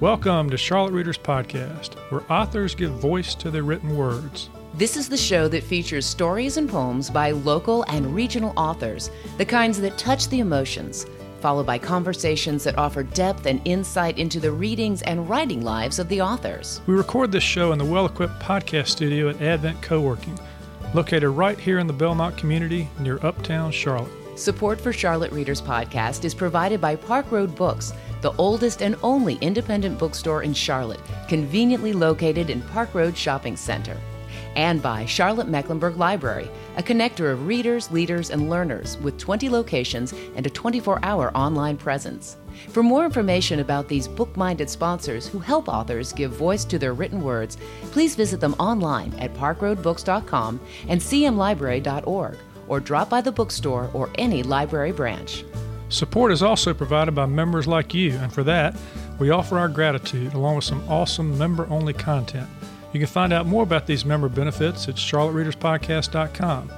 Welcome to Charlotte Readers Podcast, where authors give voice to their written words. This is the show that features stories and poems by local and regional authors, the kinds that touch the emotions, followed by conversations that offer depth and insight into the readings and writing lives of the authors. We record this show in the well equipped podcast studio at Advent Co-working, located right here in the Belmont community near Uptown Charlotte. Support for Charlotte Readers Podcast is provided by Park Road Books, the oldest and only independent bookstore in Charlotte, conveniently located in Park Road Shopping Center. And by Charlotte Mecklenburg Library, a connector of readers, leaders, and learners with 20 locations and a 24 hour online presence. For more information about these book minded sponsors who help authors give voice to their written words, please visit them online at parkroadbooks.com and cmlibrary.org or drop by the bookstore or any library branch. Support is also provided by members like you, and for that, we offer our gratitude along with some awesome member only content. You can find out more about these member benefits at charlottereaderspodcast.com.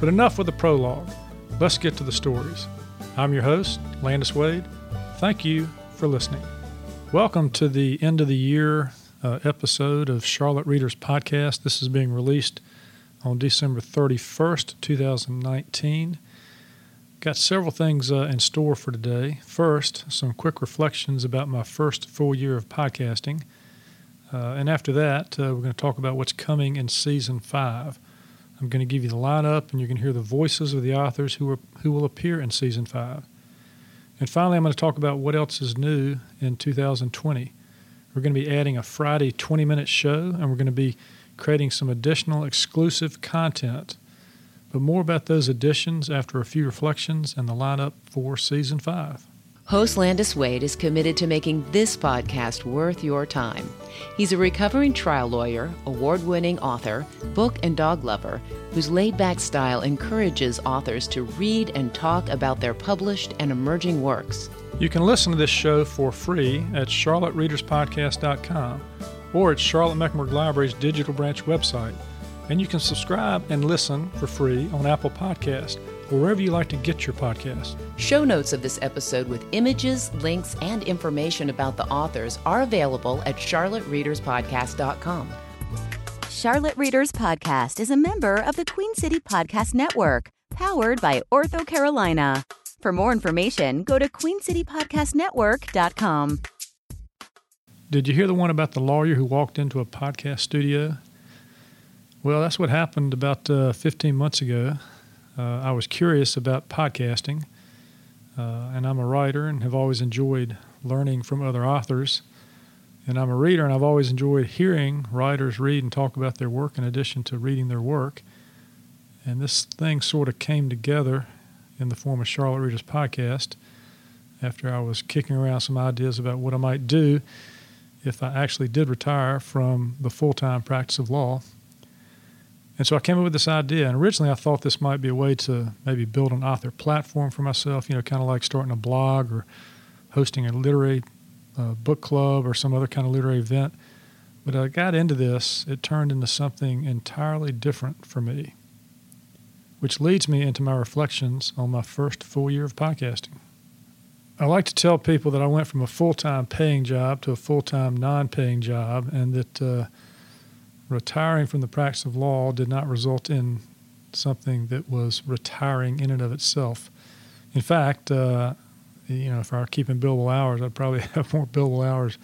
But enough with the prologue. Let's get to the stories. I'm your host, Landis Wade. Thank you for listening. Welcome to the end of the year uh, episode of Charlotte Readers Podcast. This is being released on December 31st, 2019. Got several things uh, in store for today. First, some quick reflections about my first full year of podcasting. Uh, and after that, uh, we're going to talk about what's coming in season five. I'm going to give you the lineup, and you can hear the voices of the authors who, are, who will appear in season five. And finally, I'm going to talk about what else is new in 2020. We're going to be adding a Friday 20 minute show, and we're going to be creating some additional exclusive content. But more about those additions after a few reflections and the lineup for season five. Host Landis Wade is committed to making this podcast worth your time. He's a recovering trial lawyer, award winning author, book and dog lover whose laid back style encourages authors to read and talk about their published and emerging works. You can listen to this show for free at charlottereaderspodcast.com or at Charlotte Mecklenburg Library's digital branch website. And you can subscribe and listen for free on Apple Podcast or wherever you like to get your podcast. Show notes of this episode with images, links, and information about the authors are available at charlottereaderspodcast.com. Charlotte Readers Podcast is a member of the Queen City Podcast Network, powered by Ortho Carolina. For more information, go to queencitypodcastnetwork.com. Did you hear the one about the lawyer who walked into a podcast studio? Well, that's what happened about uh, 15 months ago. Uh, I was curious about podcasting, uh, and I'm a writer and have always enjoyed learning from other authors. And I'm a reader, and I've always enjoyed hearing writers read and talk about their work in addition to reading their work. And this thing sort of came together in the form of Charlotte Readers Podcast after I was kicking around some ideas about what I might do if I actually did retire from the full time practice of law. And so I came up with this idea. And originally I thought this might be a way to maybe build an author platform for myself, you know, kind of like starting a blog or hosting a literary uh, book club or some other kind of literary event. But I got into this, it turned into something entirely different for me, which leads me into my reflections on my first full year of podcasting. I like to tell people that I went from a full time paying job to a full time non paying job, and that uh, retiring from the practice of law did not result in something that was retiring in and of itself. In fact, uh, you know, if I were keeping billable hours, I'd probably have more billable hours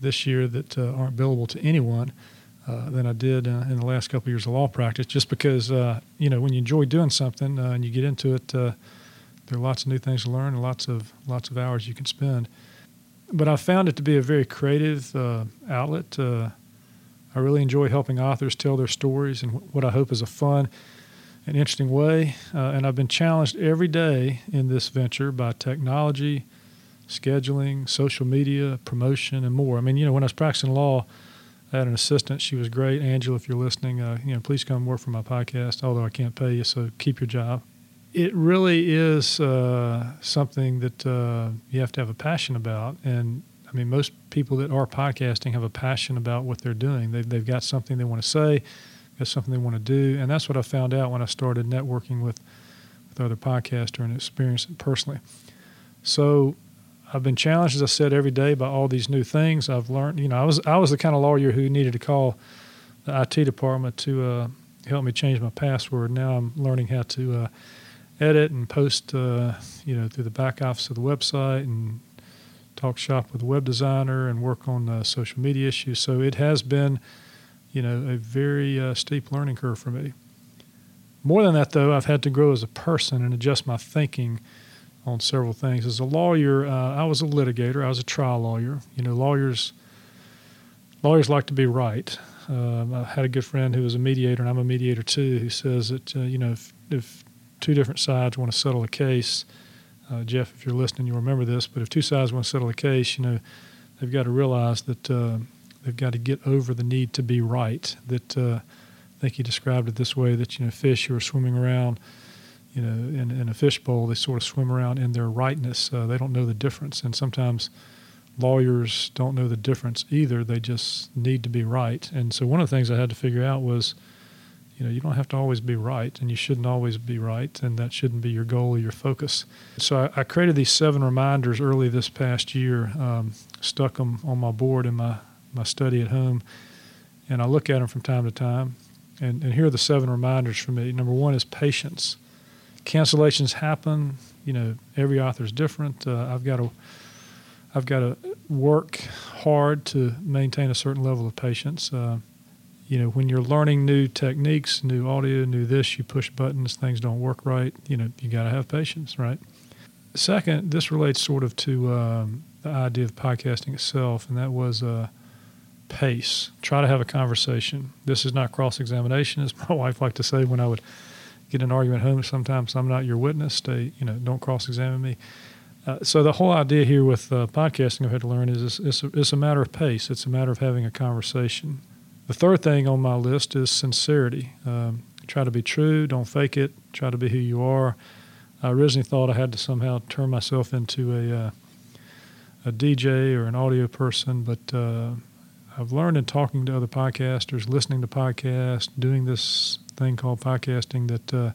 this year that uh, aren't billable to anyone uh, than I did uh, in the last couple of years of law practice. Just because, uh, you know, when you enjoy doing something uh, and you get into it there are lots of new things to learn and lots of lots of hours you can spend. But I found it to be a very creative outlet. I really enjoy helping authors tell their stories in what I hope is a fun and interesting way. Uh, and I've been challenged every day in this venture by technology, scheduling, social media, promotion, and more. I mean, you know, when I was practicing law, I had an assistant. She was great. Angela, if you're listening, uh, you know, please come work for my podcast. Although I can't pay you, so keep your job it really is uh, something that uh, you have to have a passion about. And I mean, most people that are podcasting have a passion about what they're doing. They've, they've got something they want to say, got something they want to do. And that's what I found out when I started networking with, with other podcasters and experienced it personally. So I've been challenged, as I said, every day by all these new things. I've learned, you know, I was I was the kind of lawyer who needed to call the IT department to uh, help me change my password. Now I'm learning how to uh, edit and post, uh, you know, through the back office of the website and talk shop with a web designer and work on uh, social media issues. So it has been, you know, a very uh, steep learning curve for me. More than that, though, I've had to grow as a person and adjust my thinking on several things. As a lawyer, uh, I was a litigator. I was a trial lawyer. You know, lawyers lawyers like to be right. Um, I had a good friend who was a mediator, and I'm a mediator too, who says that uh, you know if, if two different sides want to settle a case, uh, Jeff, if you're listening, you'll remember this. But if two sides want to settle a case, you know, they've got to realize that uh, they've got to get over the need to be right. That uh, I think he described it this way: that you know, fish who are swimming around you know, in, in a fishbowl, they sort of swim around in their rightness. Uh, they don't know the difference. And sometimes lawyers don't know the difference either. They just need to be right. And so one of the things I had to figure out was, you know, you don't have to always be right, and you shouldn't always be right, and that shouldn't be your goal or your focus. So I, I created these seven reminders early this past year, um, stuck them on my board in my, my study at home, and I look at them from time to time. And, and here are the seven reminders for me. Number one is patience cancellations happen. You know, every author is different. Uh, I've got to I've got to work hard to maintain a certain level of patience. Uh, you know, when you're learning new techniques, new audio, new this, you push buttons, things don't work right. You know, you got to have patience, right? Second, this relates sort of to um, the idea of podcasting itself, and that was uh, pace. Try to have a conversation. This is not cross examination, as my wife liked to say when I would get an argument home sometimes I'm not your witness. Stay, you know, don't cross examine me. Uh, so the whole idea here with uh, podcasting I've had to learn is it's, it's, a, it's a matter of pace. It's a matter of having a conversation. The third thing on my list is sincerity. Um, try to be true. Don't fake it. Try to be who you are. I originally thought I had to somehow turn myself into a uh, a DJ or an audio person, but uh, I've learned in talking to other podcasters, listening to podcasts, doing this thing called podcasting that uh,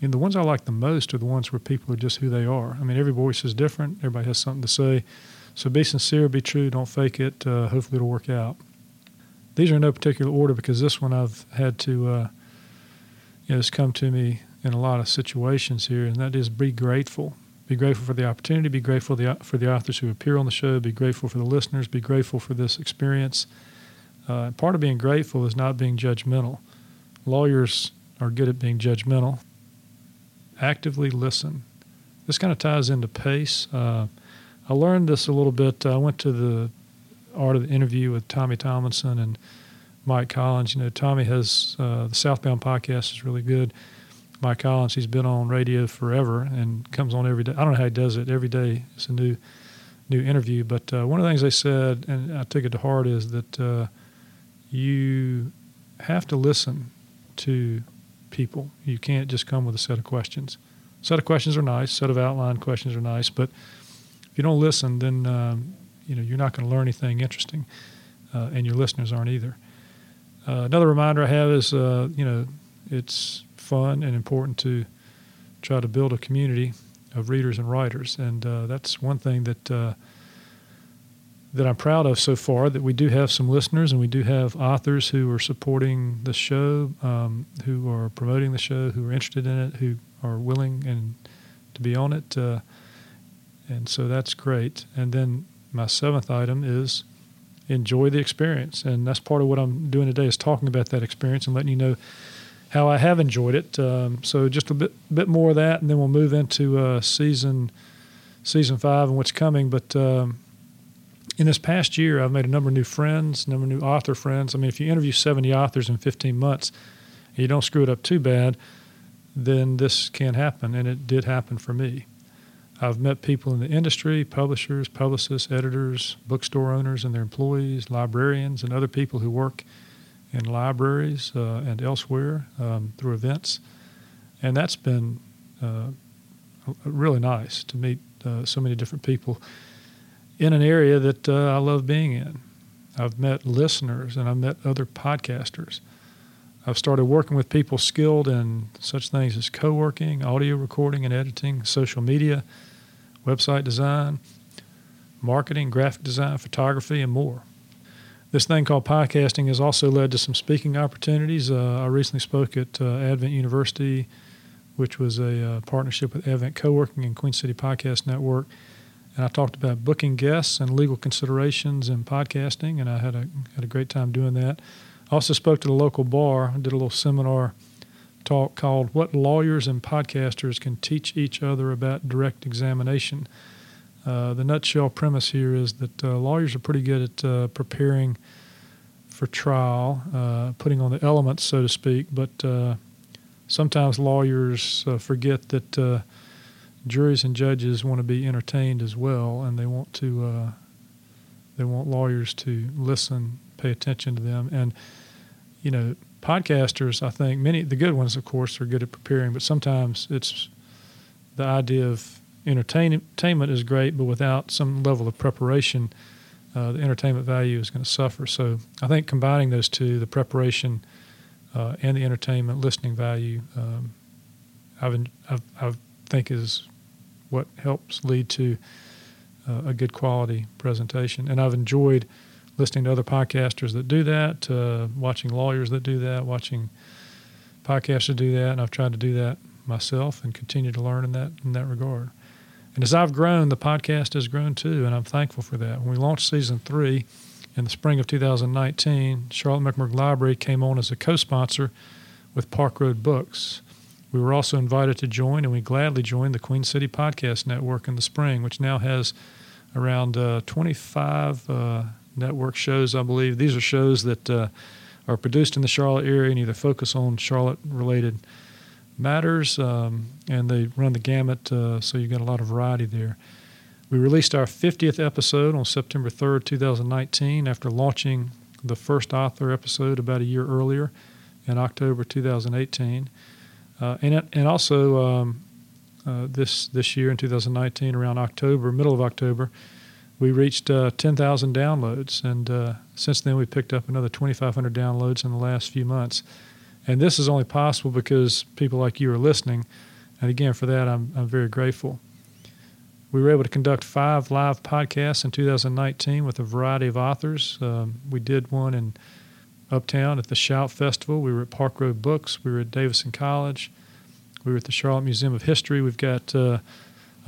and the ones I like the most are the ones where people are just who they are. I mean, every voice is different. Everybody has something to say. So be sincere, be true, don't fake it. Uh, hopefully it'll work out. These are in no particular order because this one I've had to, uh, you know, it's come to me in a lot of situations here, and that is be grateful. Be grateful for the opportunity. Be grateful for the, for the authors who appear on the show. Be grateful for the listeners. Be grateful for this experience. Uh, part of being grateful is not being judgmental lawyers are good at being judgmental. Actively listen. This kind of ties into pace. Uh, I learned this a little bit. I went to the art of the interview with Tommy Tomlinson and Mike Collins. You know, Tommy has uh, the Southbound podcast is really good. Mike Collins, he's been on radio forever and comes on every day. I don't know how he does it. Every day it's a new new interview. But uh, one of the things they said, and I took it to heart, is that uh, you have to listen to people. You can't just come with a set of questions. Set of questions are nice. Set of outline questions are nice, but if you don't listen, then um, you know you're not going to learn anything interesting, uh, and your listeners aren't either. Uh, another reminder I have is uh, you know it's fun and important to try to build a community of readers and writers, and uh, that's one thing that uh, that I'm proud of so far. That we do have some listeners and we do have authors who are supporting the show, um, who are promoting the show, who are interested in it, who are willing and to be on it, uh, and so that's great. And then my seventh item is enjoy the experience, and that's part of what I'm doing today is talking about that experience and letting you know how I have enjoyed it. Um, so just a bit bit more of that, and then we'll move into uh, season season five and what's coming, but. Um, in this past year, I've made a number of new friends, a number of new author friends. I mean, if you interview 70 authors in 15 months and you don't screw it up too bad, then this can happen, and it did happen for me. I've met people in the industry, publishers, publicists, editors, bookstore owners and their employees, librarians, and other people who work in libraries uh, and elsewhere um, through events. And that's been uh, really nice to meet uh, so many different people in an area that uh, I love being in. I've met listeners and I've met other podcasters. I've started working with people skilled in such things as co working, audio recording and editing, social media, website design, marketing, graphic design, photography, and more. This thing called podcasting has also led to some speaking opportunities. Uh, I recently spoke at uh, Advent University, which was a uh, partnership with Advent Co-working and Queen City Podcast Network, and I talked about booking guests and legal considerations in podcasting, and I had a had a great time doing that. I also spoke to the local bar, did a little seminar talk called "What Lawyers and Podcasters Can Teach Each Other About Direct Examination." Uh, the nutshell premise here is that uh, lawyers are pretty good at uh, preparing for trial, uh, putting on the elements, so to speak, but uh, sometimes lawyers forget that juries and judges want to be entertained as well, and they want to they want lawyers to listen, pay attention to them, and you know, podcasters. I think many the good ones, of course, are good at preparing, but sometimes it's the idea of entertainment is great, but without some level of preparation, uh, the entertainment value is going to suffer. So I think combining those two, the preparation uh, and the entertainment listening value, um, I think is what helps lead to uh, a good quality presentation. And I've enjoyed listening to other podcasters that do that, watching lawyers that do that, watching podcasters do that, and I've tried to do that myself and continue to learn in that in that regard. And as I've grown, the podcast has grown too, and I'm thankful for that. When we launched season three in the spring of 2019, Charlotte Mecklenburg Library came on as a co sponsor with Park Road Books. We were also invited to join, and we gladly joined the Queen City Podcast Network in the spring, which now has around uh, 25 uh, network shows, I believe. These are shows that uh, are produced in the Charlotte area and either focus on Charlotte related matters, um, and they run the gamut, uh, so you've got a lot of variety there. We released our 50th episode on September 3rd, 2019, after launching the first author episode about a year earlier in October 2018. Uh, and, and also um, uh, this, this year in 2019, around October, middle of October, we reached uh, 10,000 downloads. And uh, since then, we've picked up another 2,500 downloads in the last few months. And this is only possible because people like you are listening. And again, for that, I'm, I'm very grateful. We were able to conduct five live podcasts in 2019 with a variety of authors. Um, we did one in Uptown at the Shout Festival. We were at Park Road Books. We were at Davidson College. We were at the Charlotte Museum of History. We've got uh,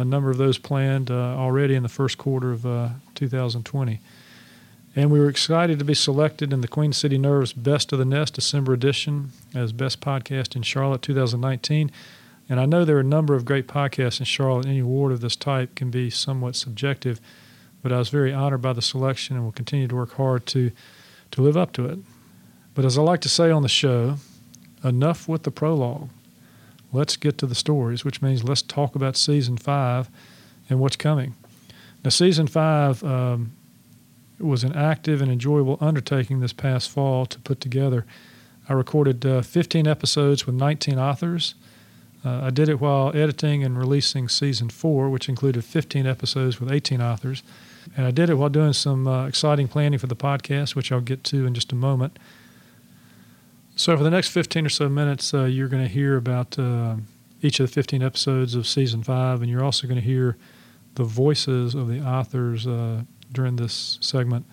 a number of those planned uh, already in the first quarter of uh, 2020. And we were excited to be selected in the Queen City Nerve's Best of the Nest December edition as Best Podcast in Charlotte 2019. And I know there are a number of great podcasts in Charlotte. Any award of this type can be somewhat subjective, but I was very honored by the selection and will continue to work hard to, to live up to it. But as I like to say on the show, enough with the prologue. Let's get to the stories, which means let's talk about season five and what's coming. Now, season five um, was an active and enjoyable undertaking this past fall to put together. I recorded uh, 15 episodes with 19 authors. Uh, I did it while editing and releasing season four, which included 15 episodes with 18 authors. And I did it while doing some uh, exciting planning for the podcast, which I'll get to in just a moment. So, for the next 15 or so minutes, uh, you're going to hear about uh, each of the 15 episodes of season five, and you're also going to hear the voices of the authors uh, during this segment.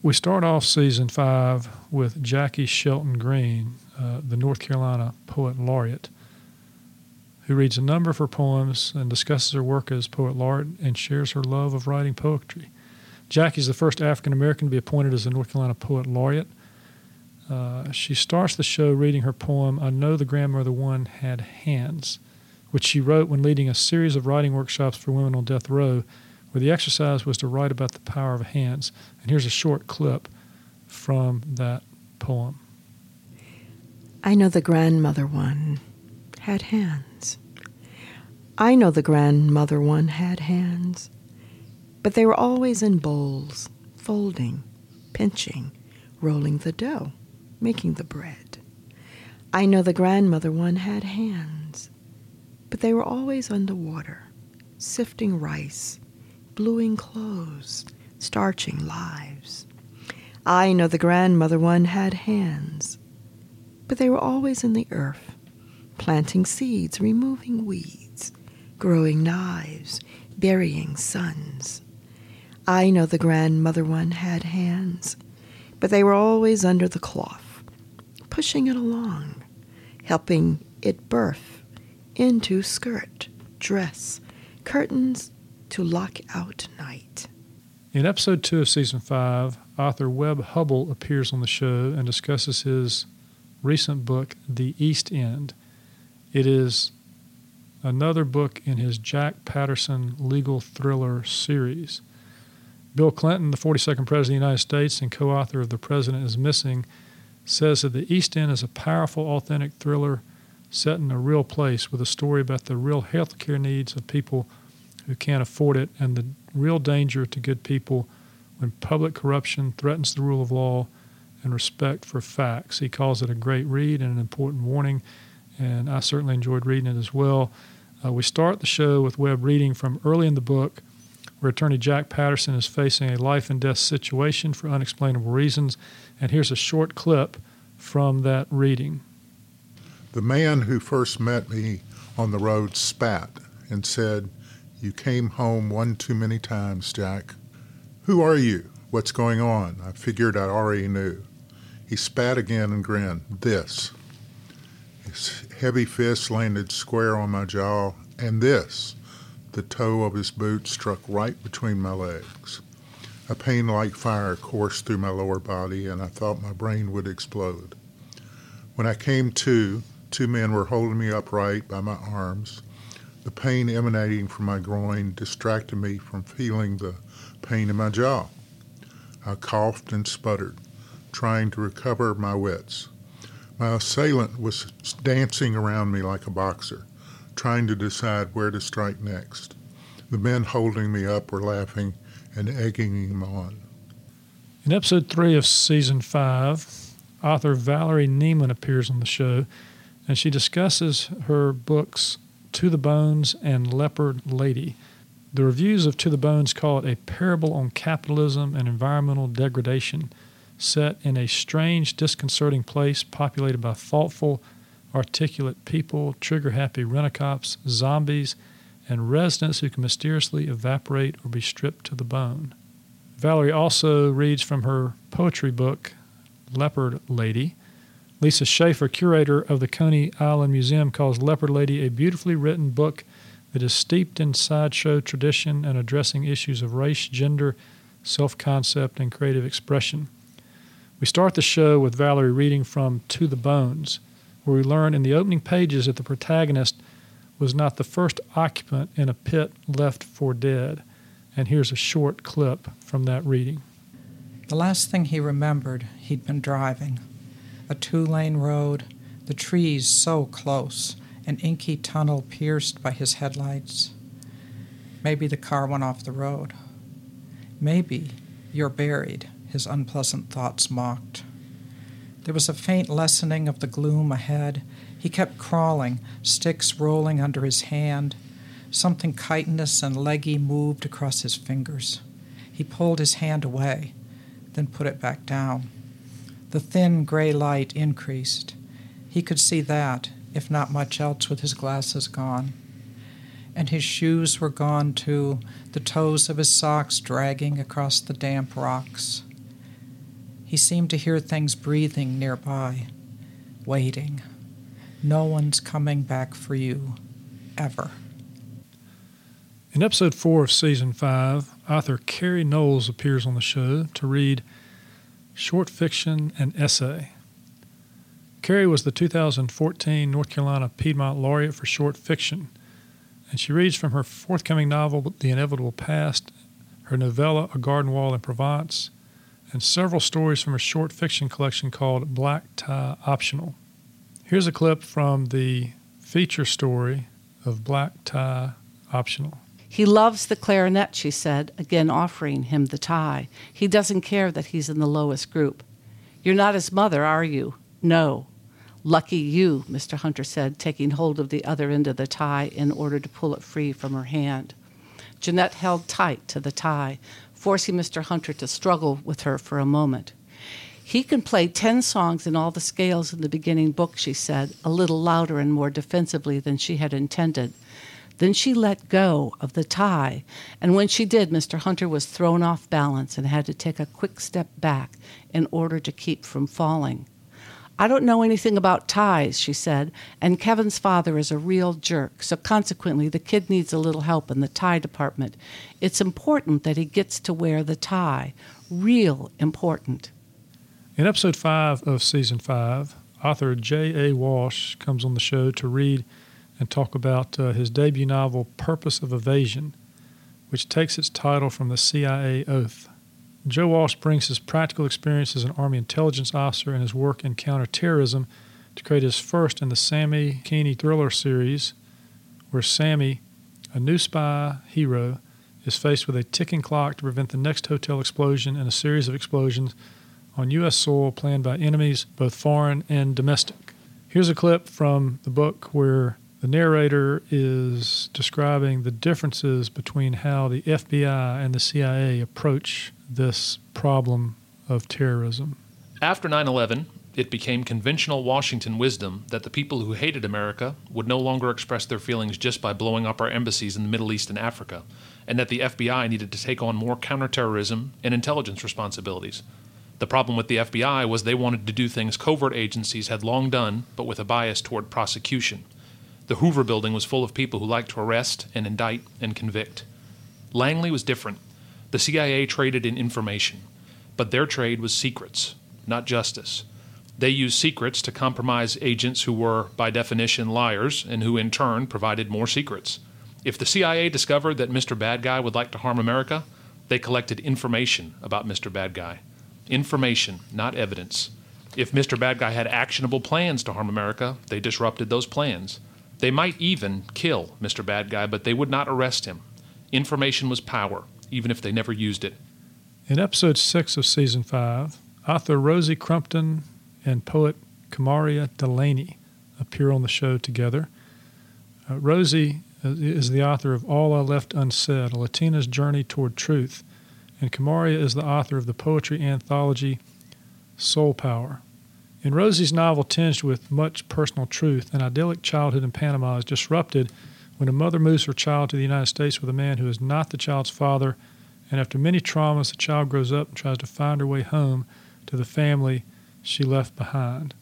We start off season five with Jaki Shelton Green, uh, the North Carolina Poet Laureate, who reads a number of her poems and discusses her work as poet laureate and shares her love of writing poetry. Jackie is the first African American to be appointed as the North Carolina Poet Laureate. Uh, she starts the show reading her poem, I Know the Grandmother One Had Hands, which she wrote when leading a series of writing workshops for women on death row where the exercise was to write about the power of hands. And here's a short clip from that poem. I know the grandmother one had hands. I know the grandmother one had hands, but they were always in bowls, folding, pinching, rolling the dough, making the bread. I know the grandmother one had hands, but they were always under water, sifting rice, bluing clothes, starching lives. I know the grandmother one had hands, but they were always in the earth, planting seeds, removing weeds, growing knives, burying sons. I know the grandmother one had hands, but they were always under the cloth, pushing it along, helping it birth into skirt, dress, curtains to lock out night. In episode two of season five, author Webb Hubbell appears on the show and discusses his recent book, The East End. It is another book in his Jack Patterson legal thriller series. Bill Clinton, the 42nd President of the United States and co author of The President is Missing, says that The East End is a powerful, authentic thriller set in a real place with a story about the real health care needs of people who can't afford it and the real danger to good people when public corruption threatens the rule of law and respect for facts. He calls it a great read and an important warning, and I certainly enjoyed reading it as well. Uh, we start the show with Webb reading from early in the book, where attorney Jack Patterson is facing a life and death situation for unexplainable reasons. And here's a short clip from that reading. The man who first met me on the road spat and said, You came home one too many times, Jack. Who are you? What's going on? I figured I already knew. He spat again and grinned. This. His heavy fist landed square on my jaw, and this. The toe of his boot struck right between my legs. A pain like fire coursed through my lower body, and I thought my brain would explode. When I came to, two men were holding me upright by my arms. The pain emanating from my groin distracted me from feeling the pain in my jaw. I coughed and sputtered, trying to recover my wits. My assailant was dancing around me like a boxer, trying to decide where to strike next. The men holding me up were laughing and egging him on. In episode three of season five, author Valerie Nieman appears on the show, and she discusses her books To the Bones and Leopard Lady. The reviews of To the Bones call it a parable on capitalism and environmental degradation set in a strange, disconcerting place populated by thoughtful, articulate people, trigger happy rent cops, zombies, and residents who can mysteriously evaporate or be stripped to the bone. Valerie also reads from her poetry book, Leopard Lady. Lisa Schaefer, curator of the Coney Island Museum, calls Leopard Lady a beautifully written book that is steeped in sideshow tradition and addressing issues of race, gender, self concept, and creative expression. We start the show with Valerie reading from To the Bones, where we learn in the opening pages that the protagonist was not the first occupant in a pit left for dead. And here's a short clip from that reading. The last thing he remembered, he'd been driving. A two lane road, the trees so close, an inky tunnel pierced by his headlights. Maybe the car went off the road. Maybe you're buried his unpleasant thoughts mocked. There was a faint lessening of the gloom ahead. He kept crawling, sticks rolling under his hand. Something chitinous and leggy moved across his fingers. He pulled his hand away, then put it back down. The thin gray light increased. He could see that, if not much else, with his glasses gone. And his shoes were gone too, the toes of his socks dragging across the damp rocks. He seemed to hear things breathing nearby, waiting. No one's coming back for you, ever. In episode four of season five, author Carrie Knowles appears on the show to read short fiction and essay. Carrie was the 2014 North Carolina Piedmont Laureate for short fiction, and she reads from her forthcoming novel, The Inevitable Past, her novella, A Garden Wall in Provence, and several stories from her short fiction collection called Black Tie Optional. Here's a clip from the feature story of Black Tie Optional. He loves the clarinet, she said, again offering him the tie. He doesn't care that he's in the lowest group. You're not his mother, are you? No. Lucky you, Mr. Hunter said, taking hold of the other end of the tie in order to pull it free from her hand. Jeanette held tight to the tie, forcing Mr. Hunter to struggle with her for a moment. He can play ten songs in all the scales in the beginning book, she said, a little louder and more defensively than she had intended. Then she let go of the tie, and when she did, Mr. Hunter was thrown off balance and had to take a quick step back in order to keep from falling. I don't know anything about ties, she said, and Kevin's father is a real jerk, so consequently the kid needs a little help in the tie department. It's important that he gets to wear the tie. Real important. In episode 5 of season 5, author J.A. Walsh comes on the show to read and talk about uh, his debut novel, Purpose of Evasion, which takes its title from the CIA oath. Joe Walsh brings his practical experience as an Army intelligence officer and his work in counterterrorism to create his first in the Sammy Keeney thriller series, where Sammy, a new spy hero, is faced with a ticking clock to prevent the next hotel explosion and a series of explosions on U.S. soil planned by enemies, both foreign and domestic. Here's a clip from the book where the narrator is describing the differences between how the FBI and the CIA approach this problem of terrorism. After 9 11, it became conventional Washington wisdom that the people who hated America would no longer express their feelings just by blowing up our embassies in the Middle East and Africa, and that the FBI needed to take on more counterterrorism and intelligence responsibilities. The problem with the FBI was they wanted to do things covert agencies had long done, but with a bias toward prosecution. The Hoover building was full of people who liked to arrest and indict and convict. Langley was different. The CIA traded in information, but their trade was secrets, not justice. They used secrets to compromise agents who were, by definition, liars, and who in turn provided more secrets. If the CIA discovered that Mr. Bad Guy would like to harm America, they collected information about Mr. Bad Guy. Information, not evidence. If Mr. Bad Guy had actionable plans to harm America, they disrupted those plans. They might even kill Mr. Bad Guy, but they would not arrest him. Information was power, even if they never used it. In episode 6 of season 5, author Rosie Crumpton and poet Kamaria Delaney appear on the show together. Uh, Rosie is the author of All I Left Unsaid, A Latina's Journey Toward Truth, and Kamaria is the author of the poetry anthology Soul Power. In Rosie's novel, tinged with much personal truth, an idyllic childhood in Panama is disrupted when a mother moves her child to the United States with a man who is not the child's father, and after many traumas, the child grows up and tries to find her way home to the family she left behind.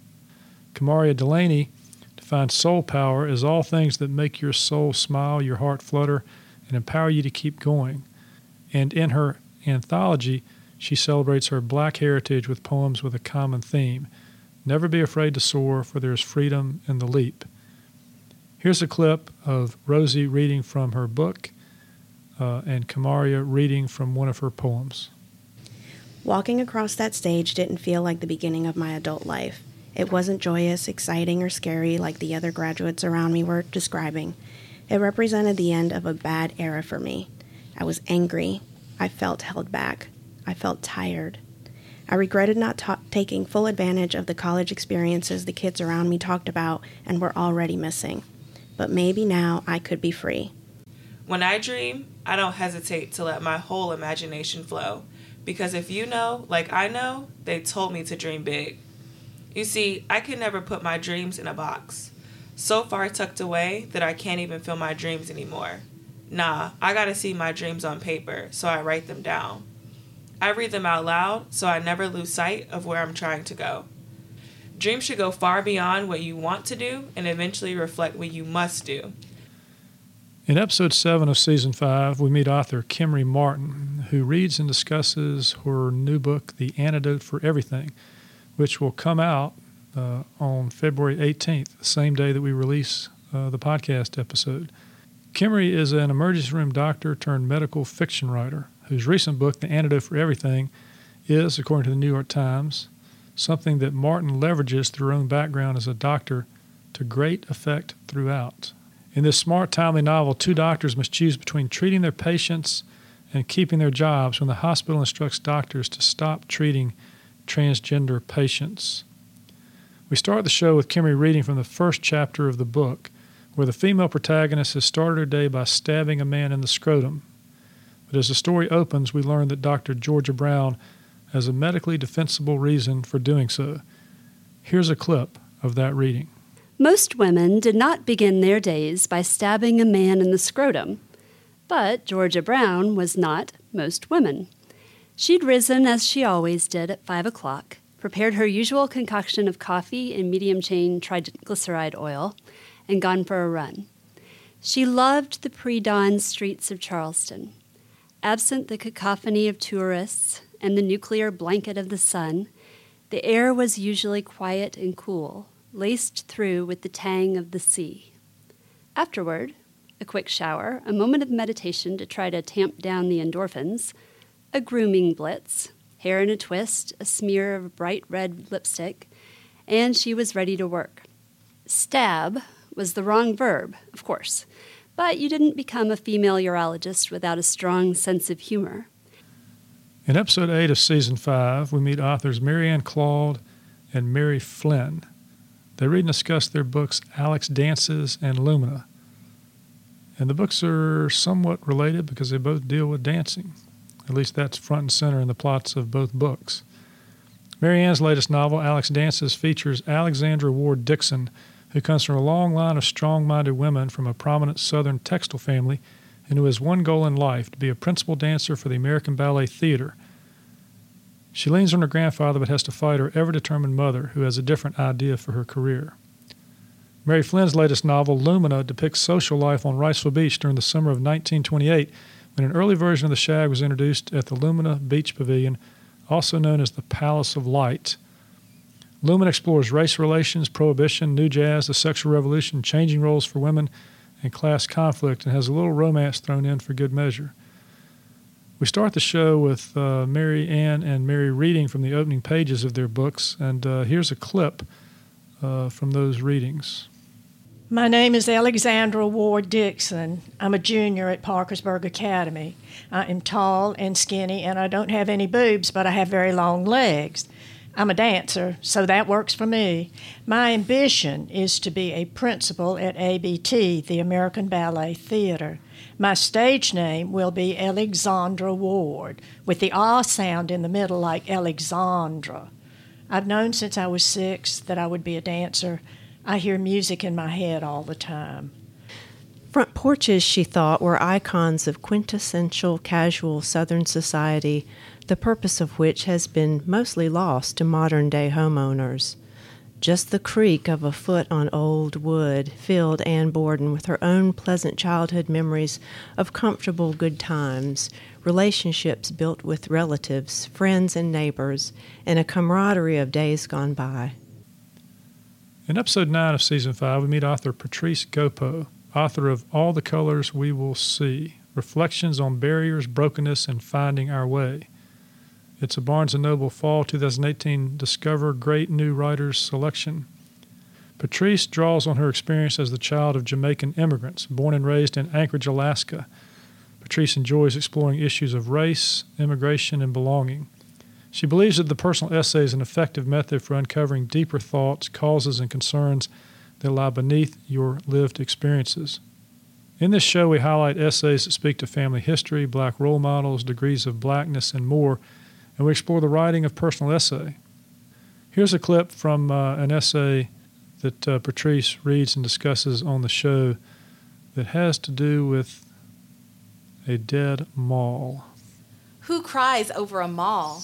Kamaria Delaney defines soul power as all things that make your soul smile, your heart flutter, and empower you to keep going. And in her anthology, she celebrates her black heritage with poems with a common theme. Never be afraid to soar, for there is freedom in the leap. Here's a clip of Rosie reading from her book uh, and Kamaria reading from one of her poems. Walking across that stage didn't feel like the beginning of my adult life. It wasn't joyous, exciting, or scary like the other graduates around me were describing. It represented the end of a bad era for me. I was angry. I felt held back. I felt tired. I regretted not ta- taking full advantage of the college experiences the kids around me talked about and were already missing. But maybe now I could be free. When I dream, I don't hesitate to let my whole imagination flow. Because if you know, like I know, they told me to dream big. You see, I can never put my dreams in a box. So far tucked away that I can't even feel my dreams anymore. Nah, I gotta see my dreams on paper, so I write them down. I read them out loud so I never lose sight of where I'm trying to go. Dreams should go far beyond what you want to do and eventually reflect what you must do. In episode 7 of season 5, we meet author Kimmery Martin, who reads and discusses her new book, The Antidote for Everything, which will come out uh, on February 18th, the same day that we release uh, the podcast episode. Kimmery is an emergency room doctor turned medical fiction writer whose recent book, The Antidote for Everything, is, according to the New York Times, something that Martin leverages through her own background as a doctor to great effect throughout. In this smart, timely novel, two doctors must choose between treating their patients and keeping their jobs when the hospital instructs doctors to stop treating transgender patients. We start the show with Kimmery reading from the first chapter of the book, where the female protagonist has started her day by stabbing a man in the scrotum. But as the story opens, we learn that Dr. Georgia Brown has a medically defensible reason for doing so. Here's a clip of that reading. Most women did not begin their days by stabbing a man in the scrotum, but Georgia Brown was not most women. She'd risen as she always did at five o'clock, prepared her usual concoction of coffee and medium chain triglyceride oil, and gone for a run. She loved the pre dawn streets of Charleston. Absent the cacophony of tourists and the nuclear blanket of the sun, the air was usually quiet and cool, laced through with the tang of the sea. Afterward, a quick shower, a moment of meditation to try to tamp down the endorphins, a grooming blitz, hair in a twist, a smear of bright red lipstick, and she was ready to work. Stab was the wrong verb, of course, but you didn't become a female urologist without a strong sense of humor. In episode 8 of season 5, we meet authors Marianne Claude and Mary Flynn. They read and discuss their books Alex Dances and Lumina. And the books are somewhat related because they both deal with dancing. At least that's front and center in the plots of both books. Marianne's latest novel, Alex Dances, features Alexandra Ward Dixon, who comes from a long line of strong minded women from a prominent Southern textile family and who has one goal in life to be a principal dancer for the American Ballet Theater. She leans on her grandfather but has to fight her ever determined mother, who has a different idea for her career. Mary Flynn's latest novel, Lumina, depicts social life on Wrightsville Beach during the summer of 1928 when an early version of the shag was introduced at the Lumina Beach Pavilion, also known as the Palace of Light. Lumina explores race relations, prohibition, new jazz, the sexual revolution, changing roles for women, and class conflict, and has a little romance thrown in for good measure. We start the show with uh, Mary Ann and Mary reading from the opening pages of their books, and uh, here's a clip uh, from those readings. My name is Alexandra Ward Dixon. I'm a junior at Parkersburg Academy. I am tall and skinny, and I don't have any boobs, but I have very long legs. I'm a dancer, so that works for me. My ambition is to be a principal at ABT, the American Ballet Theater. My stage name will be Alexandra Ward, with the ah sound in the middle like Alexandra. I've known since I was six that I would be a dancer. I hear music in my head all the time. Front porches, she thought, were icons of quintessential casual Southern society, the purpose of which has been mostly lost to modern day homeowners. Just the creak of a foot on old wood filled Anne Borden with her own pleasant childhood memories of comfortable good times, relationships built with relatives, friends, and neighbors, and a camaraderie of days gone by. In episode 9 of season 5, we meet author Patrice Gopo, author of All the Colors We Will See Reflections on Barriers, Brokenness, and Finding Our Way. It's a Barnes & Noble Fall 2018 Discover Great New Writers selection. Patrice draws on her experience as the child of Jamaican immigrants, born and raised in Anchorage, Alaska. Patrice enjoys exploring issues of race, immigration, and belonging. She believes that the personal essay is an effective method for uncovering deeper thoughts, causes, and concerns that lie beneath your lived experiences. In this show, we highlight essays that speak to family history, black role models, degrees of blackness, and more, and we explore the writing of personal essay. Here's a clip from uh, an essay that uh, Patrice reads and discusses on the show that has to do with a dead mall. Who cries over a mall?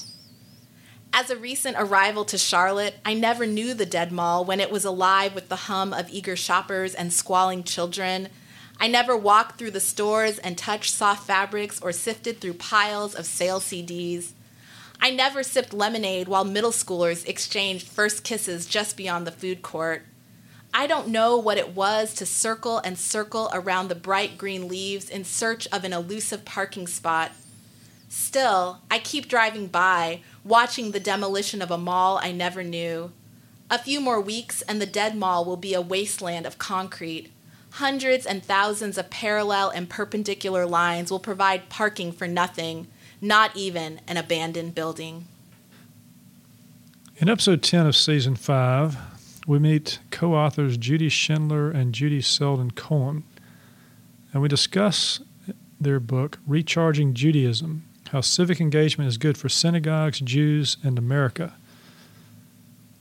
As a recent arrival to Charlotte, I never knew the dead mall when it was alive with the hum of eager shoppers and squalling children. I never walked through the stores and touched soft fabrics or sifted through piles of sale CDs. I never sipped lemonade while middle schoolers exchanged first kisses just beyond the food court. I don't know what it was to circle and circle around the bright green leaves in search of an elusive parking spot. Still, I keep driving by, watching the demolition of a mall I never knew. A few more weeks, and the dead mall will be a wasteland of concrete. Hundreds and thousands of parallel and perpendicular lines will provide parking for nothing, not even an abandoned building. In episode 10 of season 5, we meet co authors Judy Schindler and Judy Seldin Cohen, and we discuss their book, Recharging Judaism how civic engagement is good for synagogues, Jews, and America.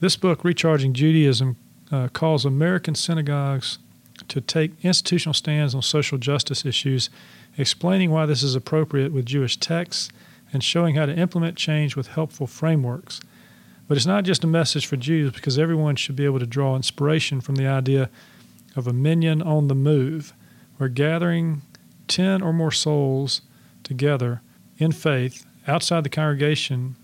This book, Recharging Judaism, uh, calls American synagogues to take institutional stands on social justice issues, explaining why this is appropriate with Jewish texts and showing how to implement change with helpful frameworks. But it's not just a message for Jews because everyone should be able to draw inspiration from the idea of a minyan on the move, where gathering 10 or more souls together in faith outside the congregation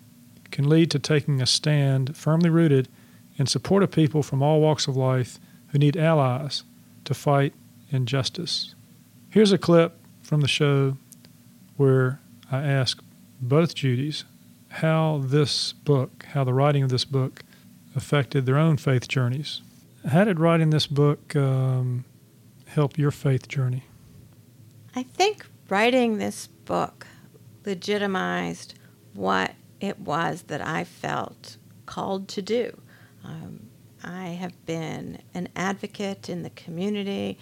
can lead to taking a stand firmly rooted in support of people from all walks of life who need allies to fight injustice. Here's a clip from the show where I ask both Judys how this book, how the writing of this book affected their own faith journeys. How did writing this book um, help your faith journey? I think writing this book legitimized what it was that I felt called to do. Um, I have been an advocate in the community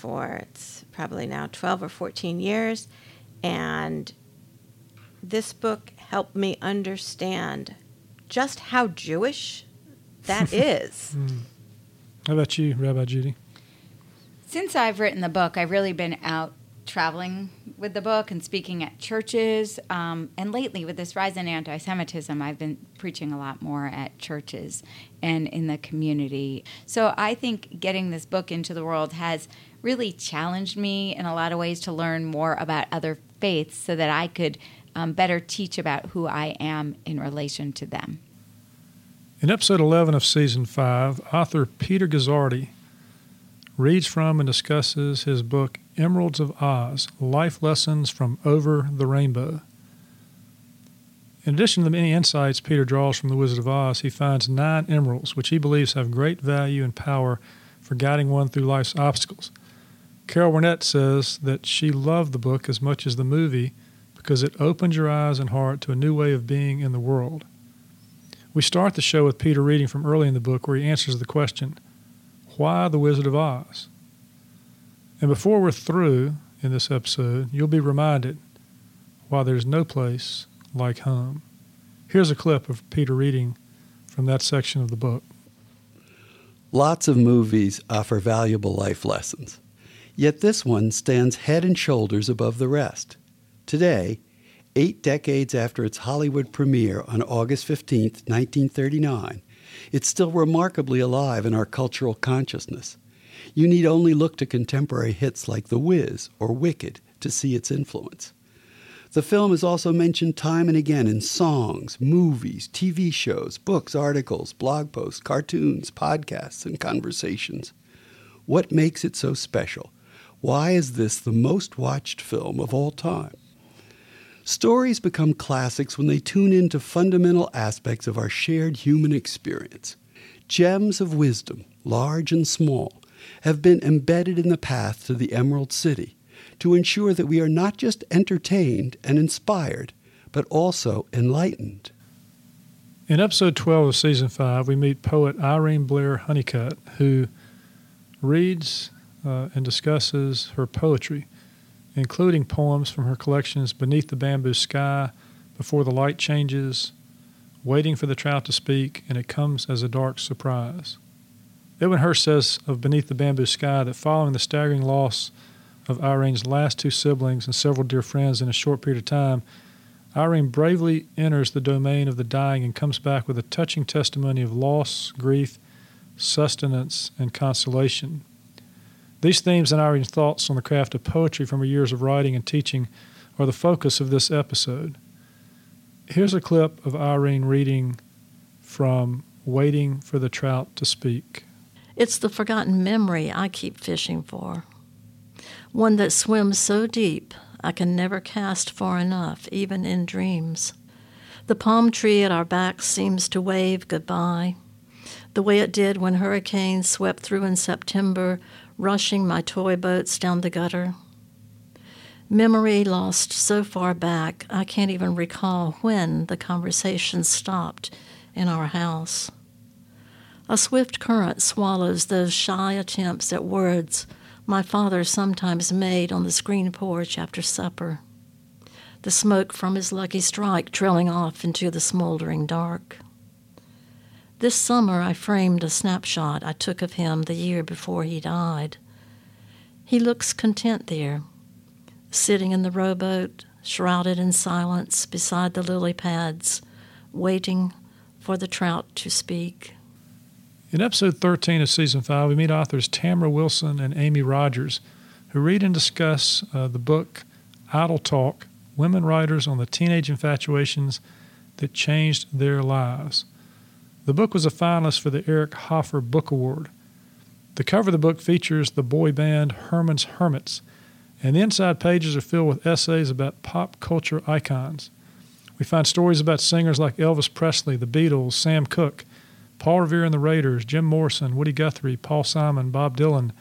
for it's probably now 12 or 14 years, and this book helped me understand just how Jewish that is. Mm. How about you, Rabbi Judy? Since I've written the book, I've really been out traveling with the book and speaking at churches. Um, and lately, with this rise in anti Semitism, I've been preaching a lot more at churches and in the community. So I think getting this book into the world has really challenged me in a lot of ways to learn more about other faiths so that I could um, better teach about who I am in relation to them. In episode 11 of season 5, author Peter Guzzardi reads from and discusses his book Emeralds of Oz Life Lessons from Over the Rainbow. In addition to the many insights Peter draws from The Wizard of Oz, he finds nine emeralds which he believes have great value and power for guiding one through life's obstacles. Carol Burnett says that she loved the book as much as the movie because it opened your eyes and heart to a new way of being in the world. We start the show with Peter reading from early in the book where he answers the question why The Wizard of Oz? And before we're through in this episode, you'll be reminded why there's no place like home. Here's a clip of Peter reading from that section of the book. Lots of movies offer valuable life lessons, yet this one stands head and shoulders above the rest. Today, eight decades after its Hollywood premiere on August 15, 1939, it's still remarkably alive in our cultural consciousness. You need only look to contemporary hits like The Wiz or Wicked to see its influence. The film is also mentioned time and again in songs, movies, TV shows, books, articles, blog posts, cartoons, podcasts, and conversations. What makes it so special? Why is this the most watched film of all time? Stories become classics when they tune into fundamental aspects of our shared human experience. Gems of wisdom, large and small, have been embedded in the path to the Emerald City to ensure that we are not just entertained and inspired, but also enlightened. In episode 12 of season 5, we meet poet Irene Blair Honeycutt, who reads uh, and discusses her poetry including poems from her collections Beneath the Bamboo Sky, Before the Light Changes, Waiting for the Trout to Speak, and It Comes as a Dark Surprise. Edwin Hurst says of Beneath the Bamboo Sky that following the staggering loss of Irene's last two siblings and several dear friends in a short period of time, Irene bravely enters the domain of the dying and comes back with a touching testimony of loss, grief, sustenance, and consolation. These themes and Irene's thoughts on the craft of poetry from her years of writing and teaching are the focus of this episode. Here's a clip of Irene reading from Waiting for the Trout to Speak. It's the forgotten memory I keep fishing for. One that swims so deep I can never cast far enough, even in dreams. The palm tree at our backs seems to wave goodbye, the way it did when hurricanes swept through in September, rushing my toy boats down the gutter. Memory lost so far back, I can't even recall when the conversation stopped in our house. A swift current swallows those shy attempts at words my father sometimes made on the screen porch after supper, the smoke from his lucky strike trailing off into the smoldering dark. This summer, I framed a snapshot I took of him the year before he died. He looks content there, sitting in the rowboat, shrouded in silence beside the lily pads, waiting for the trout to speak. In episode 13 of season 5, we meet authors Tamara Wilson and Amy Rogers, who read and discuss uh, the book Idle Talk Women Writers on the Teenage Infatuations That Changed Their Lives. The book was a finalist for the Eric Hoffer Book Award. The cover of the book features the boy band Herman's Hermits, and the inside pages are filled with essays about pop culture icons. We find stories about singers like Elvis Presley, the Beatles, Sam Cooke, Paul Revere and the Raiders, Jim Morrison, Woody Guthrie, Paul Simon, Bob Dylan,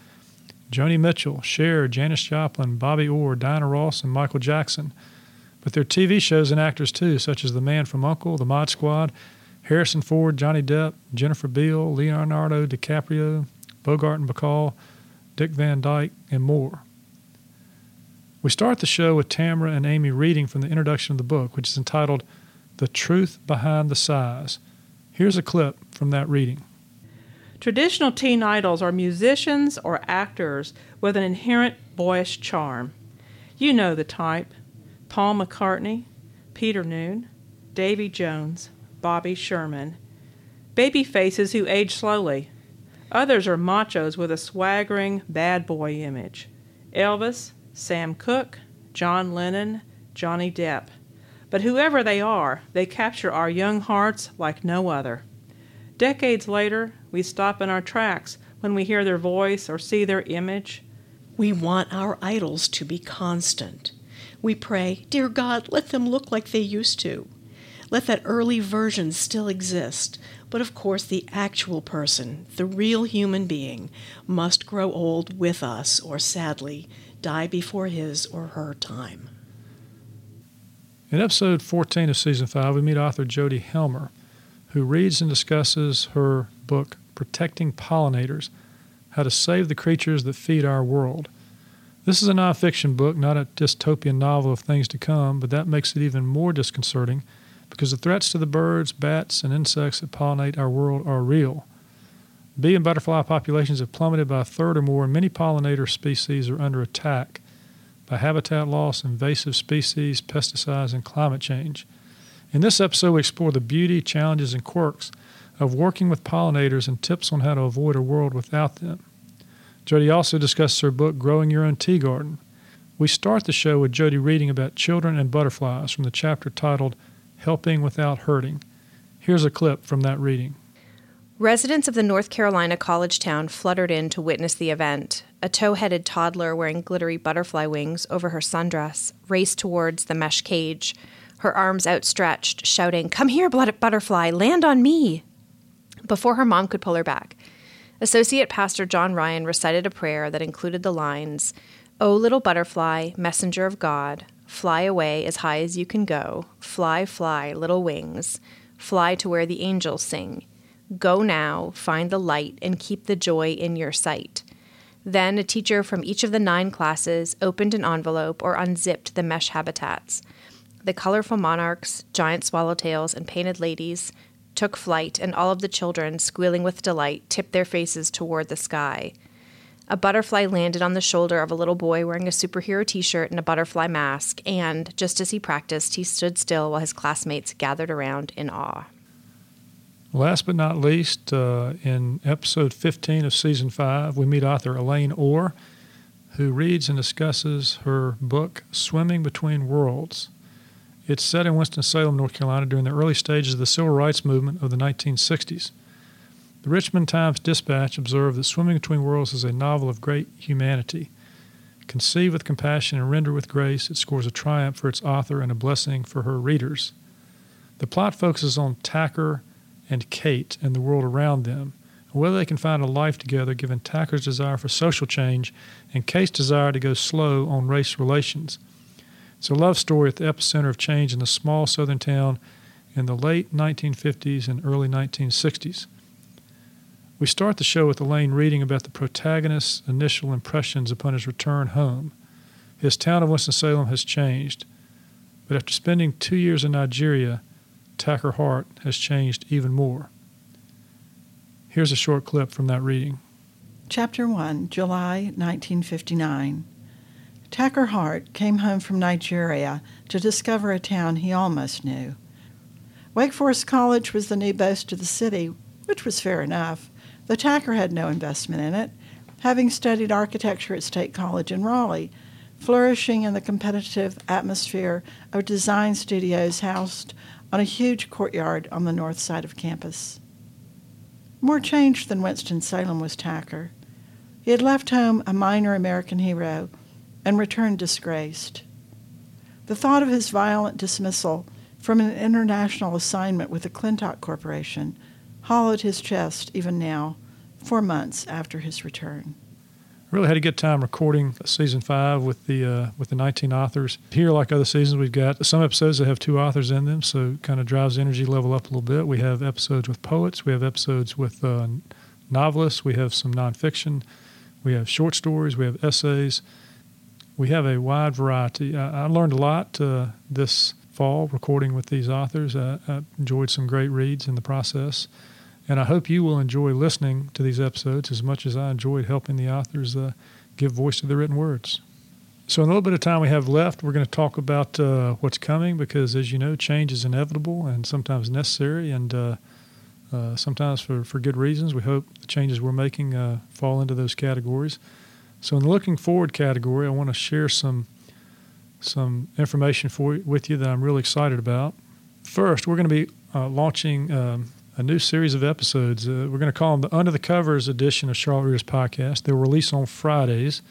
Joni Mitchell, Cher, Janis Joplin, Bobby Orr, Dinah Ross, and Michael Jackson. But there are TV shows and actors too, such as The Man from Uncle, The Mod Squad, Harrison Ford, Johnny Depp, Jennifer Beal, Leonardo DiCaprio, Bogart and Bacall, Dick Van Dyke, and more. We start the show with Tamara and Amy reading from the introduction of the book, which is entitled The Truth Behind the Size. Here's a clip from that reading. Traditional teen idols are musicians or actors with an inherent boyish charm. You know the type Paul McCartney, Peter Noone, Davy Jones, Bobby Sherman. Baby faces who age slowly. Others are machos with a swaggering bad boy image. Elvis, Sam Cooke, John Lennon, Johnny Depp. But whoever they are, they capture our young hearts like no other. Decades later, we stop in our tracks when we hear their voice or see their image. We want our idols to be constant. We pray, Dear God, let them look like they used to. Let that early version still exist. But of course, the actual person, the real human being, must grow old with us or sadly die before his or her time. In episode 14 of season 5, we meet author Jodi Helmer, who reads and discusses her book, Protecting Pollinators How to Save the Creatures That Feed Our World. This is a nonfiction book, not a dystopian novel of things to come, but that makes it even more disconcerting because the threats to the birds, bats, and insects that pollinate our world are real. Bee and butterfly populations have plummeted by a third or more, and many pollinator species are under attack by habitat loss, invasive species, pesticides, and climate change. In this episode, we explore the beauty, challenges, and quirks of working with pollinators and tips on how to avoid a world without them. Jodi also discusses her book, Growing Your Own Tea Garden. We start the show with Jodi reading about children and butterflies from the chapter titled Helping Without Hurting. Here's a clip from that reading. Residents of the North Carolina college town fluttered in to witness the event. A tow headed toddler wearing glittery butterfly wings over her sundress raced towards the mesh cage, her arms outstretched, shouting, Come here, butterfly, land on me! Before her mom could pull her back, Associate Pastor John Ryan recited a prayer that included the lines, O little butterfly, messenger of God, fly away as high as you can go, fly, fly, little wings, fly to where the angels sing. Go now, find the light, and keep the joy in your sight. Then a teacher from each of the nine classes opened an envelope or unzipped the mesh habitats. The colorful monarchs, giant swallowtails, and painted ladies took flight, and all of the children, squealing with delight, tipped their faces toward the sky. A butterfly landed on the shoulder of a little boy wearing a superhero t shirt and a butterfly mask, and, just as he practiced, he stood still while his classmates gathered around in awe. Last but not least, uh, in episode 15 of season 5, we meet author Elaine Orr, who reads and discusses her book, Swimming Between Worlds. It's set in Winston-Salem, North Carolina, during the early stages of the civil rights movement of the 1960s. The Richmond Times Dispatch observed that Swimming Between Worlds is a novel of great humanity. Conceived with compassion and rendered with grace, it scores a triumph for its author and a blessing for her readers. The plot focuses on Tacker and Kate and the world around them, and whether they can find a life together given Tacker's desire for social change and Kate's desire to go slow on race relations. It's a love story at the epicenter of change in a small southern town in the late 1950s and early 1960s. We start the show with Elaine reading about the protagonist's initial impressions upon his return home. His town of Winston-Salem has changed, but after spending two years in Nigeria, Tacker Hart has changed even more. here's a short clip from that reading. Chapter 1, July 1959. Tacker Hart came home from Nigeria to discover a town he almost knew. Wake Forest College was the new boast of the city, which was fair enough. The Tacker had no investment in it, having studied architecture at State College in Raleigh, flourishing in the competitive atmosphere of design studios housed on a huge courtyard on the north side of campus. More changed than Winston-Salem was Tacker. He had left home a minor American hero and returned disgraced. The thought of his violent dismissal from an international assignment with the Clintock Corporation hollowed his chest even now, four months after his return. Really had a good time recording season five with the uh, with the 19 authors. Here, like other seasons, we've got some episodes that have two authors in them, so kind of drives the energy level up a little bit. We have episodes with poets, we have episodes with uh, novelists, we have some nonfiction, we have short stories, we have essays. We have a wide variety. I, I learned a lot uh, this fall recording with these authors. I, I enjoyed some great reads in the process. And I hope you will enjoy listening to these episodes as much as I enjoyed helping the authors uh, give voice to their written words. So, in a little bit of time we have left, we're going to talk about uh, what's coming because, as you know, change is inevitable and sometimes necessary, and uh, uh sometimes for, for good reasons. We hope the changes we're making uh, fall into those categories. So, in the looking forward category, I want to share some some information for with you that I'm really excited about. First, we're going to be uh, launching um, a new series of episodes. Uh, we're going to call them the Under the Covers edition of Charlotte Readers Podcast. They'll release on Fridays.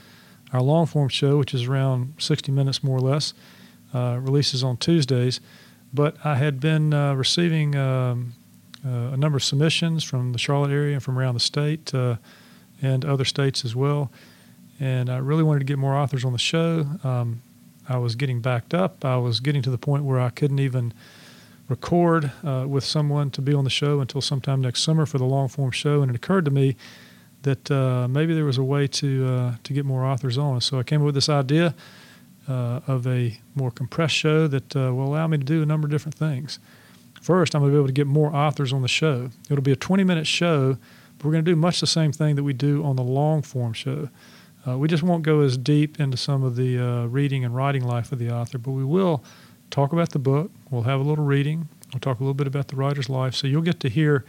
Our long form show, which is around 60 minutes more or less, uh, releases on Tuesdays. But I had been uh, receiving um, uh, a number of submissions from the Charlotte area and from around the state uh, and other states as well. And I really wanted to get more authors on the show. Um, I was getting backed up. I was getting to the point where I couldn't even record uh, with someone to be on the show until sometime next summer for the long form show. And it occurred to me that uh, maybe there was a way to uh, to get more authors on. So I came up with this idea uh, of a more compressed show that uh, will allow me to do a number of different things. First, I'm going to be able to get more authors on the show. It'll be a 20 minute show, but we're going to do much the same thing that we do on the long form show. Uh, we just won't go as deep into some of the reading and writing life of the author, but we will talk about the book. We'll have a little reading. We'll talk a little bit about the writer's life. So you'll get to hear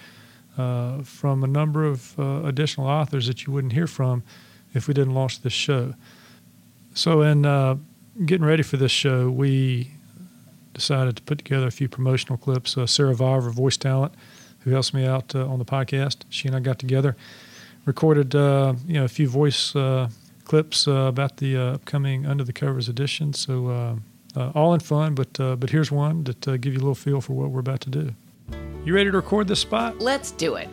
uh, from a number of uh, additional authors that you wouldn't hear from if we didn't launch this show. So, in uh, getting ready for this show, we decided to put together a few promotional clips. Uh, Sarah Vavra, voice talent, who helps me out uh, on the podcast, she and I got together, recorded uh, you know a few voice clips about the upcoming Under the Covers edition. So uh, all in fun, but uh, but here's one that uh, give you a little feel for what we're about to do. You ready to record this spot? Let's do it.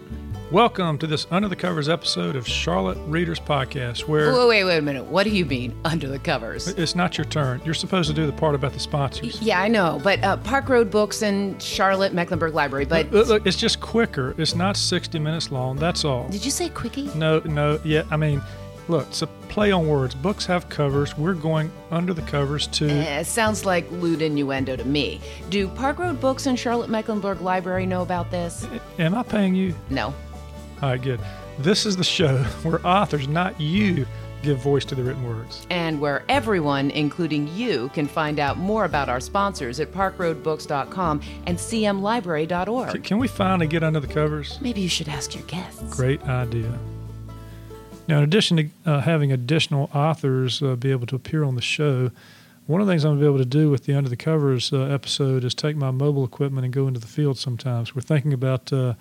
Welcome to this Under the Covers episode of Charlotte Readers Podcast, where wait, wait, wait a minute. What do you mean under the covers? It's not your turn. You're supposed to do the part about the sponsors. Yeah, I know, but uh, Park Road Books and Charlotte Mecklenburg Library. But look, look, it's just quicker. It's not 60 minutes long. That's all. Did you say quickie? No, no. Yeah, I mean Look, it's a play on words. Books have covers. We're going under the covers to. Eh, sounds like lewd innuendo to me. Do Park Road Books and Charlotte Mecklenburg Library know about this? Am I paying you? No. All right, good. This is the show where authors, not you, give voice to the written words. And where everyone, including you, can find out more about our sponsors at parkroadbooks.com and cmlibrary.org. Can we finally get under the covers? Maybe you should ask your guests. Great idea. Now, in addition to uh, having additional authors uh, be able to appear on the show, one of the things I'm going to be able to do with the Under the Covers uh, episode is take my mobile equipment and go into the field sometimes. We're thinking about uh,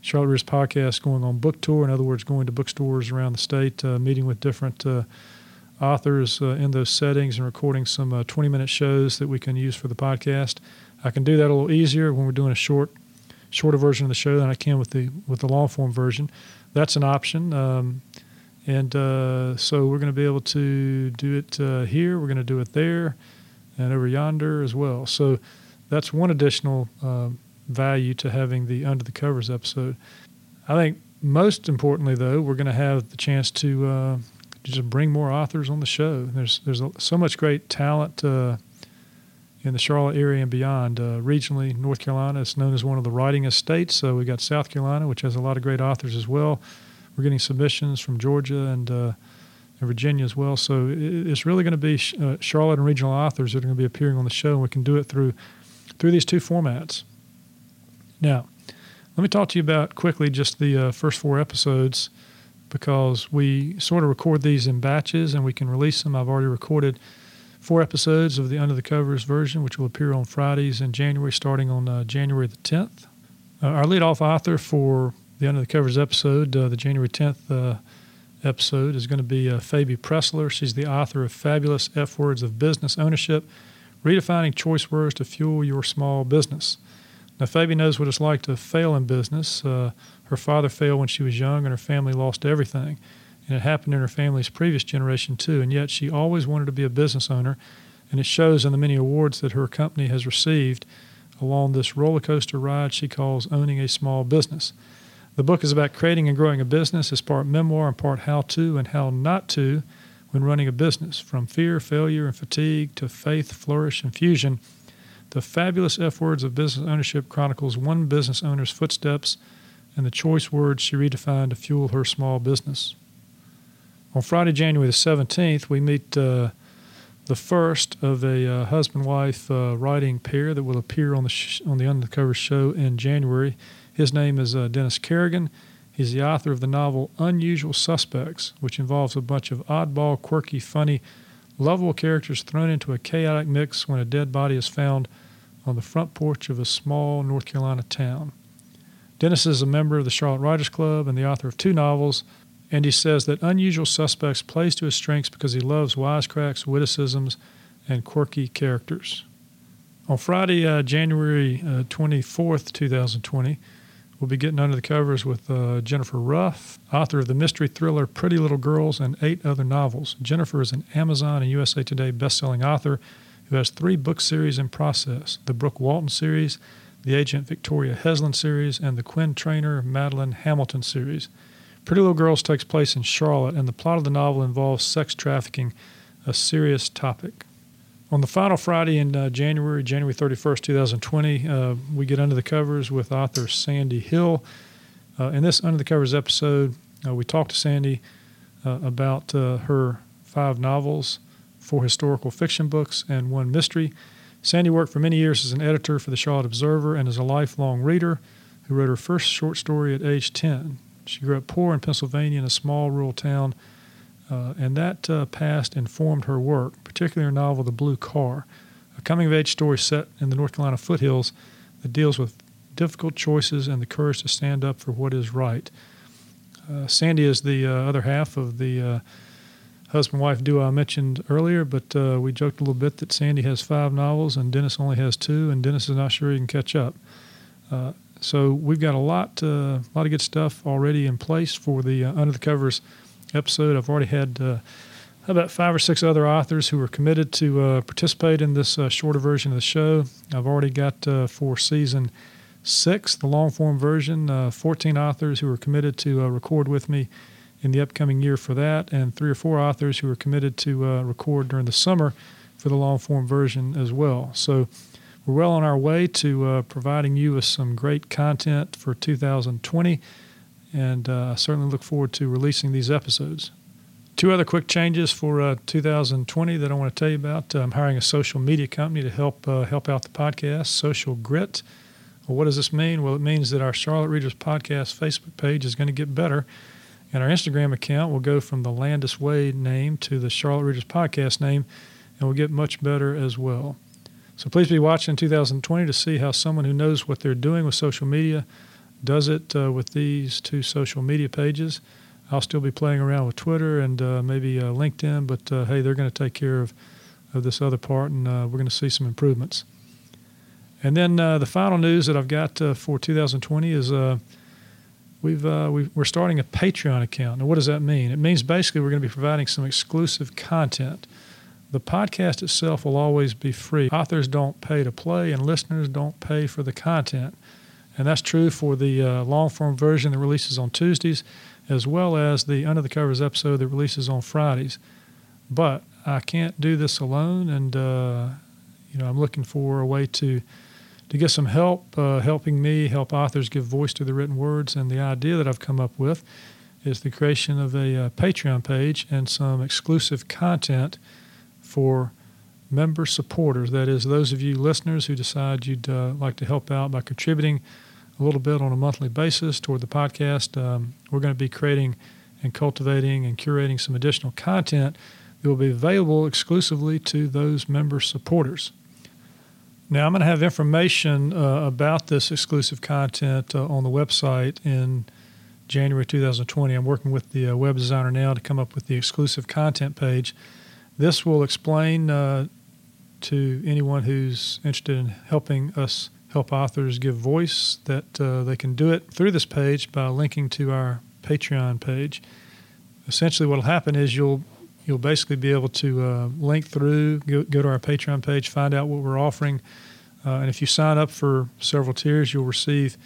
Charlotte Readers Podcast going on book tour, in other words, going to bookstores around the state, uh, meeting with different uh, authors in those settings and recording some 20 minute shows that we can use for the podcast. I can do that a little easier when we're doing a short, shorter version of the show than I can with the with the long form version. That's an option. Um, and uh, so we're going to be able to do it uh, here, we're going to do it there, and over yonder as well. So that's one additional uh, value to having the Under the Covers episode. I think most importantly, though, we're going to have the chance to, uh, just bring more authors on the show. There's, there's so much great talent uh, in the Charlotte area and beyond. Uh, regionally, North Carolina is known as one of the writing estates. So we've got South Carolina, which has a lot of great authors as well. We're getting submissions from Georgia and, uh, and Virginia as well. So it, it's really going to be sh- uh, Charlotte and regional authors that are going to be appearing on the show, and we can do it through through these two formats. Now, let me talk to you about quickly just the uh, first four episodes because we sort of record these in batches and we can release them. I've already recorded four episodes of the Under the Covers version, which will appear on Fridays in January, starting on uh, January the 10th. Uh, our lead off author for the Under the Covers episode, uh, the January 10th uh, episode, is going to be uh, Fabi Preslar. She's the author of Fabulous F Words of Business Ownership Redefining Choice Words to Fuel Your Small Business. Now, Fabi knows what it's like to fail in business. Uh, her father failed when she was young, and her family lost everything. And it happened in her family's previous generation, too. And yet, she always wanted to be a business owner, and it shows in the many awards that her company has received along this roller coaster ride she calls owning a small business. The book is about creating and growing a business. It's part memoir and part how to and how not to when running a business, from fear, failure, and fatigue to faith, flourish, and fusion. The fabulous F words of business ownership chronicles one business owner's footsteps and the choice words she redefined to fuel her small business. On Friday, January the 17th, we meet uh, the first of a uh, husband wife uh, writing pair that will appear on the, sh- on the Undercover show in January. His name is uh, Dennis Kerrigan. He's the author of the novel Unusual Suspects, which involves a bunch of oddball, quirky, funny, lovable characters thrown into a chaotic mix when a dead body is found on the front porch of a small North Carolina town. Dennis is a member of the Charlotte Writers Club and the author of two novels, and he says that Unusual Suspects plays to his strengths because he loves wisecracks, witticisms, and quirky characters. On Friday, uh, January uh, 24th, 2020, we'll be getting under the covers with uh, Jenifer Ruff, author of the mystery thriller Pretty Little Girls and eight other novels. Jenifer is an Amazon and USA Today bestselling author who has three book series in process the Brooke Walton series, the Agent Victoria Heslin series, and the Quinn Trainer Madeline Hamilton series. Pretty Little Girls takes place in Charlotte, and the plot of the novel involves sex trafficking, a serious topic. On the final Friday in uh, January, January 31st, 2020, uh, we get under the covers with author Sandy Hill. Uh, in this Under the Covers episode, uh, we talk to Sandy uh, about uh, her five novels four historical fiction books, and one mystery. Sandy worked for many years as an editor for the Charlotte Observer and as a lifelong reader who wrote her first short story at age 10. She grew up poor in Pennsylvania in a small rural town, and that past informed her work, particularly her novel The Blue Car, a coming of age story set in the North Carolina foothills that deals with difficult choices and the courage to stand up for what is right. Uh, Sandy is the uh, other half of the uh, husband wife duo I mentioned earlier, but uh, we joked a little bit that Sandy has five novels and Dennis only has two, and Dennis is not sure he can catch up. Uh, so we've got a lot, uh, a lot of good stuff already in place for the uh, Under the Covers episode. I've already had uh, about five or six other authors who are committed to uh, participate in this shorter version of the show. I've already got for season six, the long form version, 14 authors who are committed to record with me in the upcoming year for that, and three or four authors who are committed to uh, record during the summer for the long form version as well. So we're well on our way to uh, providing you with some great content for 2020, and uh, I certainly look forward to releasing these episodes. Two other quick changes for uh, 2020 that I want to tell you about. I'm hiring a social media company to help uh, help out the podcast, Social Grit. Well, what does this mean? Well, it means that our Charlotte Readers Podcast Facebook page is going to get better. And our Instagram account will go from the Landis Wade name to the Charlotte Readers Podcast name, and will get much better as well. So please be watching 2020 to see how someone who knows what they're doing with social media does it uh, with these two social media pages. I'll still be playing around with Twitter and uh, maybe uh, LinkedIn, but uh, hey, they're going to take care of, of this other part, and uh, we're going to see some improvements. And then uh, the final news that I've got for 2020 is we've, we are starting a Patreon account. Now, what does that mean? It means basically we're going to be providing some exclusive content. The podcast itself will always be free. Authors don't pay to play, and listeners don't pay for the content. And that's true for the uh, long form version that releases on Tuesdays, as well as the Under the Covers episode that releases on Fridays. But I can't do this alone, and uh, you know, I'm looking for a way to to get some help, uh, helping me help authors give voice to the written words. And the idea that I've come up with is the creation of a uh, Patreon page and some exclusive content for member supporters. That is, those of you listeners who decide you'd uh, like to help out by contributing a little bit on a monthly basis toward the podcast. Um, we're going to be creating and cultivating and curating some additional content that will be available exclusively to those member supporters. Now, I'm going to have information uh, about this exclusive content uh, on the website in January 2020. I'm working with the uh, web designer now to come up with the exclusive content page. This will explain uh, to anyone who's interested in helping us help authors give voice that uh, they can do it through this page by linking to our Patreon page. Essentially, what will happen is you'll you'll basically be able to uh, link through, go, go, to our Patreon page, find out what we're offering, uh, and if you sign up for several tiers, you'll receive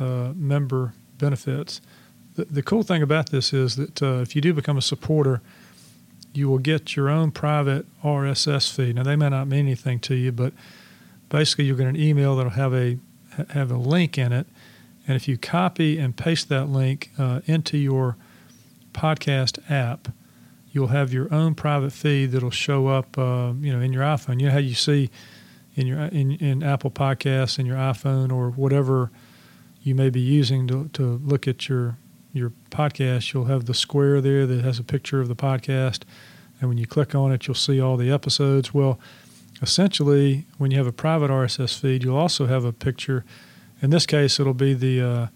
uh, member benefits. The, the, cool thing about this is that uh, if you do become a supporter, you will get your own private RSS feed. Now, they may not mean anything to you, but basically, you'll get an email that'll have a have a link in it, and if you copy and paste that link uh, into your podcast app, you'll have your own private feed that'll show up, uh, you know, in your iPhone. You know how you see in your in, in Apple Podcasts in your iPhone or whatever you may be using to, to look at your your podcast. You'll have the square there that has a picture of the podcast, and when you click on it, you'll see all the episodes. Well, essentially, when you have a private RSS feed, you'll also have a picture. In this case, it'll be the uh,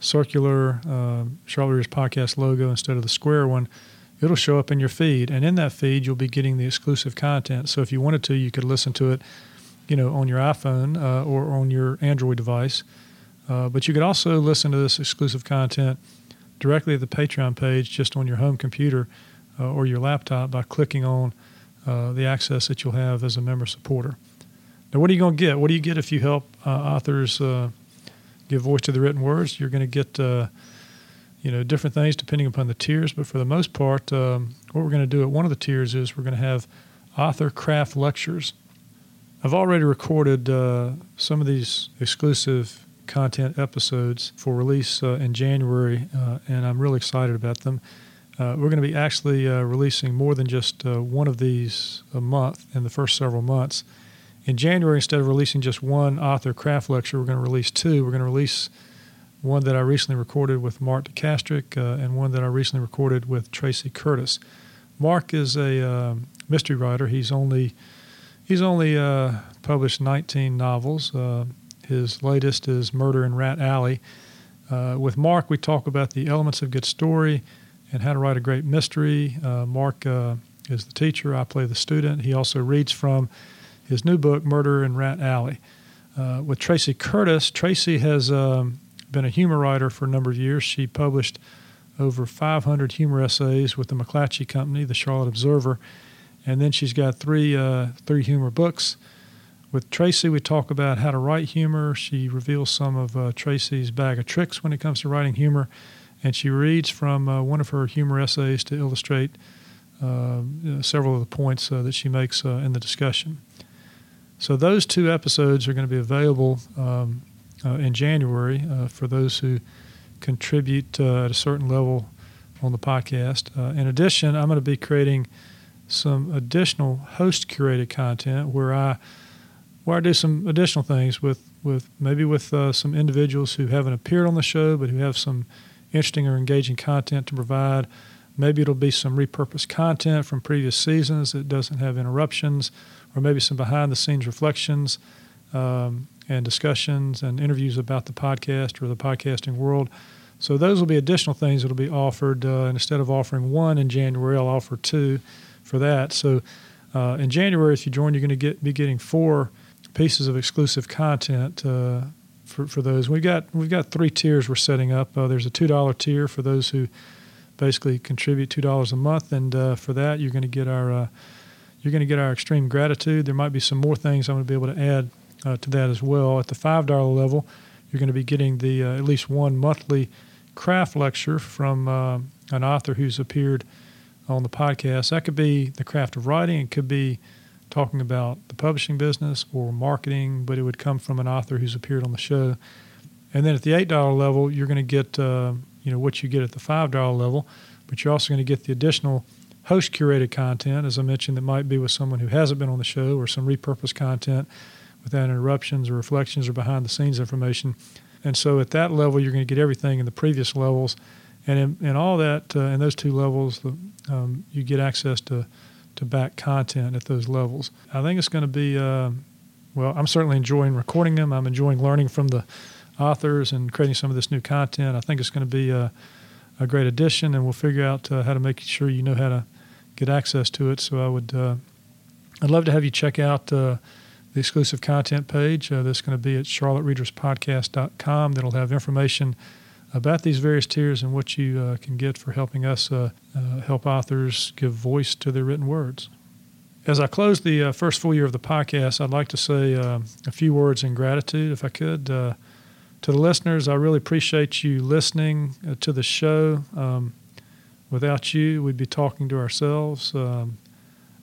circular uh, Charlotte podcast logo instead of the square one. It'll show up in your feed, and in that feed, you'll be getting the exclusive content. So if you wanted to, you could listen to it, you know, on your iPhone uh, or on your Android device. Uh, but you could also listen to this exclusive content directly at the Patreon page, just on your home computer uh, or your laptop, by clicking on uh, the access that you'll have as a member supporter. Now, what are you going to get? What do you get if you help uh, authors? give voice to the written words. You're going to get, uh, you know, different things depending upon the tiers. But for the most part, um, what we're going to do at one of the tiers is we're going to have author craft lectures. I've already recorded uh, some of these exclusive content episodes for release uh, in January, uh, and I'm really excited about them. Uh, we're going to be actually uh, releasing more than just one of these a month in the first several months in January, instead of releasing just one author craft lecture, we're going to release two. We're going to release one that I recently recorded with Mark de Castrique uh, and one that I recently recorded with Tracy Curtis. Mark is a uh, mystery writer. He's only he's only uh, published 19 novels. Uh, his latest is Murder in Rat Alley. Uh, with Mark, we talk about the elements of good story and how to write a great mystery. Uh, Mark is the teacher. I play the student. He also reads from his new book, Murder in Rat Alley. Uh, with Tracy Curtis, Tracy has um, been a humor writer for a number of years. She published over 500 humor essays with the McClatchy Company, the Charlotte Observer, and then she's got three uh, three humor books. With Tracy, we talk about how to write humor. She reveals some of uh, Tracy's bag of tricks when it comes to writing humor, and she reads from uh, one of her humor essays to illustrate uh, several of the points uh, that she makes uh, in the discussion. So those two episodes are going to be available um, uh, in January for those who contribute at a certain level on the podcast. In addition, I'm going to be creating some additional host curated content where I where I do some additional things with with maybe with uh, some individuals who haven't appeared on the show but who have some interesting or engaging content to provide. Maybe it'll be some repurposed content from previous seasons that doesn't have interruptions or maybe some behind the scenes reflections um, and discussions and interviews about the podcast or the podcasting world. So those will be additional things that will be offered. Uh, and instead of offering one in January, I'll offer two for that. So uh, in January, if you join, you're going to get be getting four pieces of exclusive content uh, for for those. We've got we've got three tiers we're setting up. Uh, there's a two dollar tier for those who basically contribute two dollars a month, and uh, for that you're going to get our uh, you're going to get our extreme gratitude. There might be some more things I'm going to be able to add uh, to that as well. At the $5 level, you're going to be getting the uh, at least one monthly craft lecture from uh, an author who's appeared on the podcast. That could be the craft of writing. It could be talking about the publishing business or marketing, but it would come from an author who's appeared on the show. And then at the eight dollar level, you're going to get uh, you know what you get at the five dollar level, but you're also going to get the additional host curated content, as I mentioned, that might be with someone who hasn't been on the show or some repurposed content without interruptions or reflections or behind the scenes information. And so at that level, you're going to get everything in the previous levels. And in, in all that, uh, in those two levels, the, um, you get access to, to back content at those levels. I think it's going to be, uh, well, I'm certainly enjoying recording them. I'm enjoying learning from the authors and creating some of this new content. I think it's going to be a, a great addition, and we'll figure out uh, how to make sure you know how to get access to it. So I would, uh, I'd love to have you check out uh, the exclusive content page. Uh, that's going to be at charlottereaderspodcast.com. That'll have information about these various tiers and what you uh, can get for helping us uh, uh, help authors give voice to their written words. As I close the uh, first full year of the podcast, I'd like to say uh, a few words in gratitude, if I could. Uh, to the listeners, I really appreciate you listening to the show. Um, without you, we'd be talking to ourselves. Um,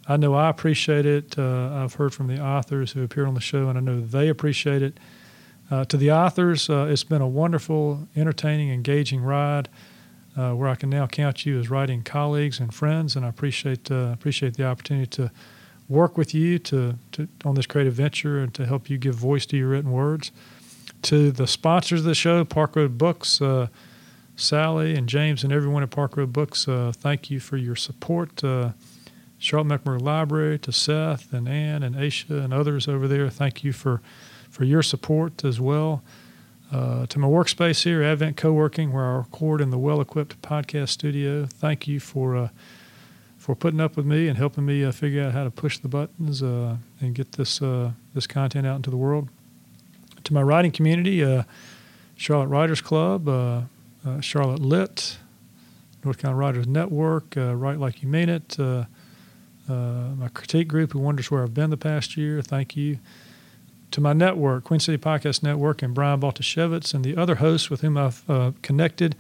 I know I appreciate it. I've heard from the authors who appear on the show, and I know they appreciate it. Uh, to the authors, uh, it's been a wonderful, entertaining, engaging ride uh, where I can now count you as writing colleagues and friends, and I appreciate uh, appreciate the opportunity to work with you to, to on this creative venture and to help you give voice to your written words. To the sponsors of the show, Park Road Books, uh, Sally and James and everyone at Park Road Books, uh, thank you for your support. Charlotte Mecklenburg Library, to Seth and Ann and Aisha and others over there, thank you for for your support as well. Uh, to my workspace here, Advent Co-working, where I record in the well-equipped podcast studio. Thank you for uh, for putting up with me and helping me uh, figure out how to push the buttons uh, and get this uh, this content out into the world. To my writing community, uh, Charlotte Writers Club, Charlotte Lit, North Carolina Writers Network, Write Like You Mean It. my critique group, who wonders where I've been the past year. Thank you to my network, Queen City Podcast Network, and Brian Baltashevitz, and the other hosts with whom I've uh, connected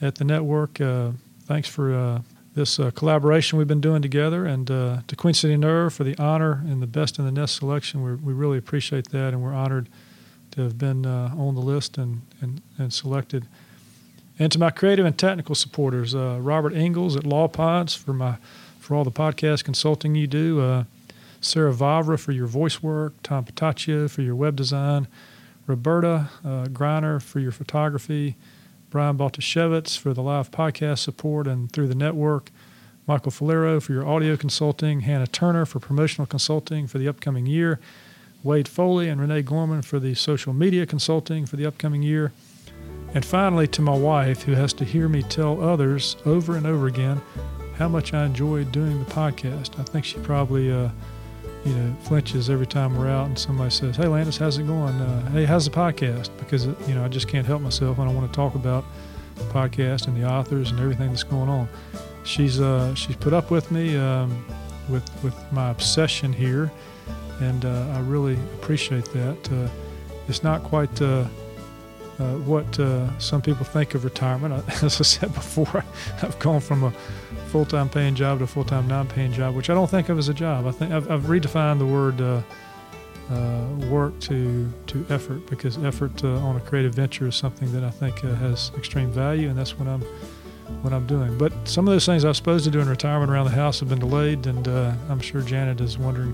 at the network. Uh, thanks for uh, this uh, collaboration we've been doing together, and uh, to Queen City Nerve for the honor and the Best in the Nest selection. We're, we really appreciate that, and we're honored to have been on the list and, and, and selected. And to my creative and technical supporters, Robert Ingalls at Law Pods for my for all the podcast consulting you do. Sarah Vavra for your voice work, Tom Pataccio for your web design, Roberta uh, Greiner for your photography, Brian Baltashevitz for the live podcast support and through the network, Michael Falero for your audio consulting, Hannah Turner for promotional consulting for the upcoming year, Wade Foley and Renee Gorman for the social media consulting for the upcoming year. And finally, to my wife, who has to hear me tell others over and over again how much I enjoy doing the podcast. I think she probably uh, you know, flinches every time we're out and somebody says, "Hey, Landis, how's it going? Uh, hey, how's the podcast?" Because you know, I just can't help myself. I want to talk about the podcast and the authors and everything that's going on. She's uh, she's put up with me um, with with my obsession here, and uh, I really appreciate that. Uh, it's not quite uh, what uh, some people think of retirement. As I said before, I've gone from a full-time paying job to a full-time non-paying job, which I don't think of as a job. I think I've, I've redefined the word uh, uh work to to effort because effort uh, on a creative venture is something that I think uh, has extreme value, and that's what I'm what I'm doing. But some of those things I was supposed to do in retirement around the house have been delayed, and I'm sure Janet is wondering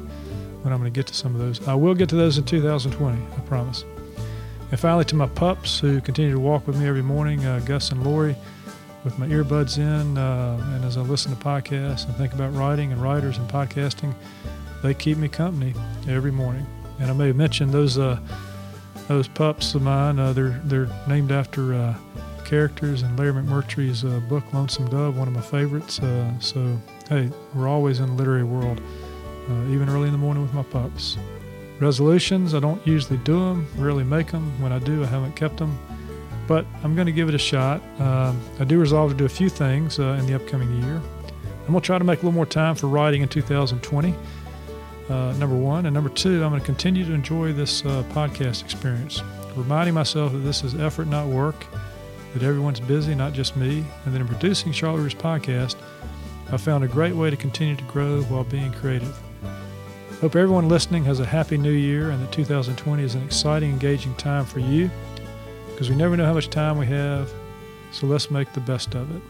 when I'm going to get to some of those. I will get to those in 2020, I promise. And finally, to my pups who continue to walk with me every morning, uh, Gus and Lori, with my earbuds in, uh, and as I listen to podcasts and think about writing and writers and podcasting, they keep me company every morning. And I may mention those uh, those pups of mine. Uh, they're they're named after uh, characters in Larry McMurtry's uh, book Lonesome Dove, one of my favorites. so hey, we're always in the literary world, even early in the morning with my pups. Resolutions, I don't usually do them, rarely make them. When I do, I haven't kept them. But I'm going to give it a shot. Um, I do resolve to do a few things uh, in the upcoming year. I'm going to try to make a little more time for writing in 2020, uh, number one. And number two, I'm going to continue to enjoy this uh, podcast experience, reminding myself that this is effort, not work, that everyone's busy, not just me. And that in producing Charlotte's podcast, I found a great way to continue to grow while being creative. Hope everyone listening has a happy new year and that 2020 is an exciting, engaging time for you because we never know how much time we have, so let's make the best of it.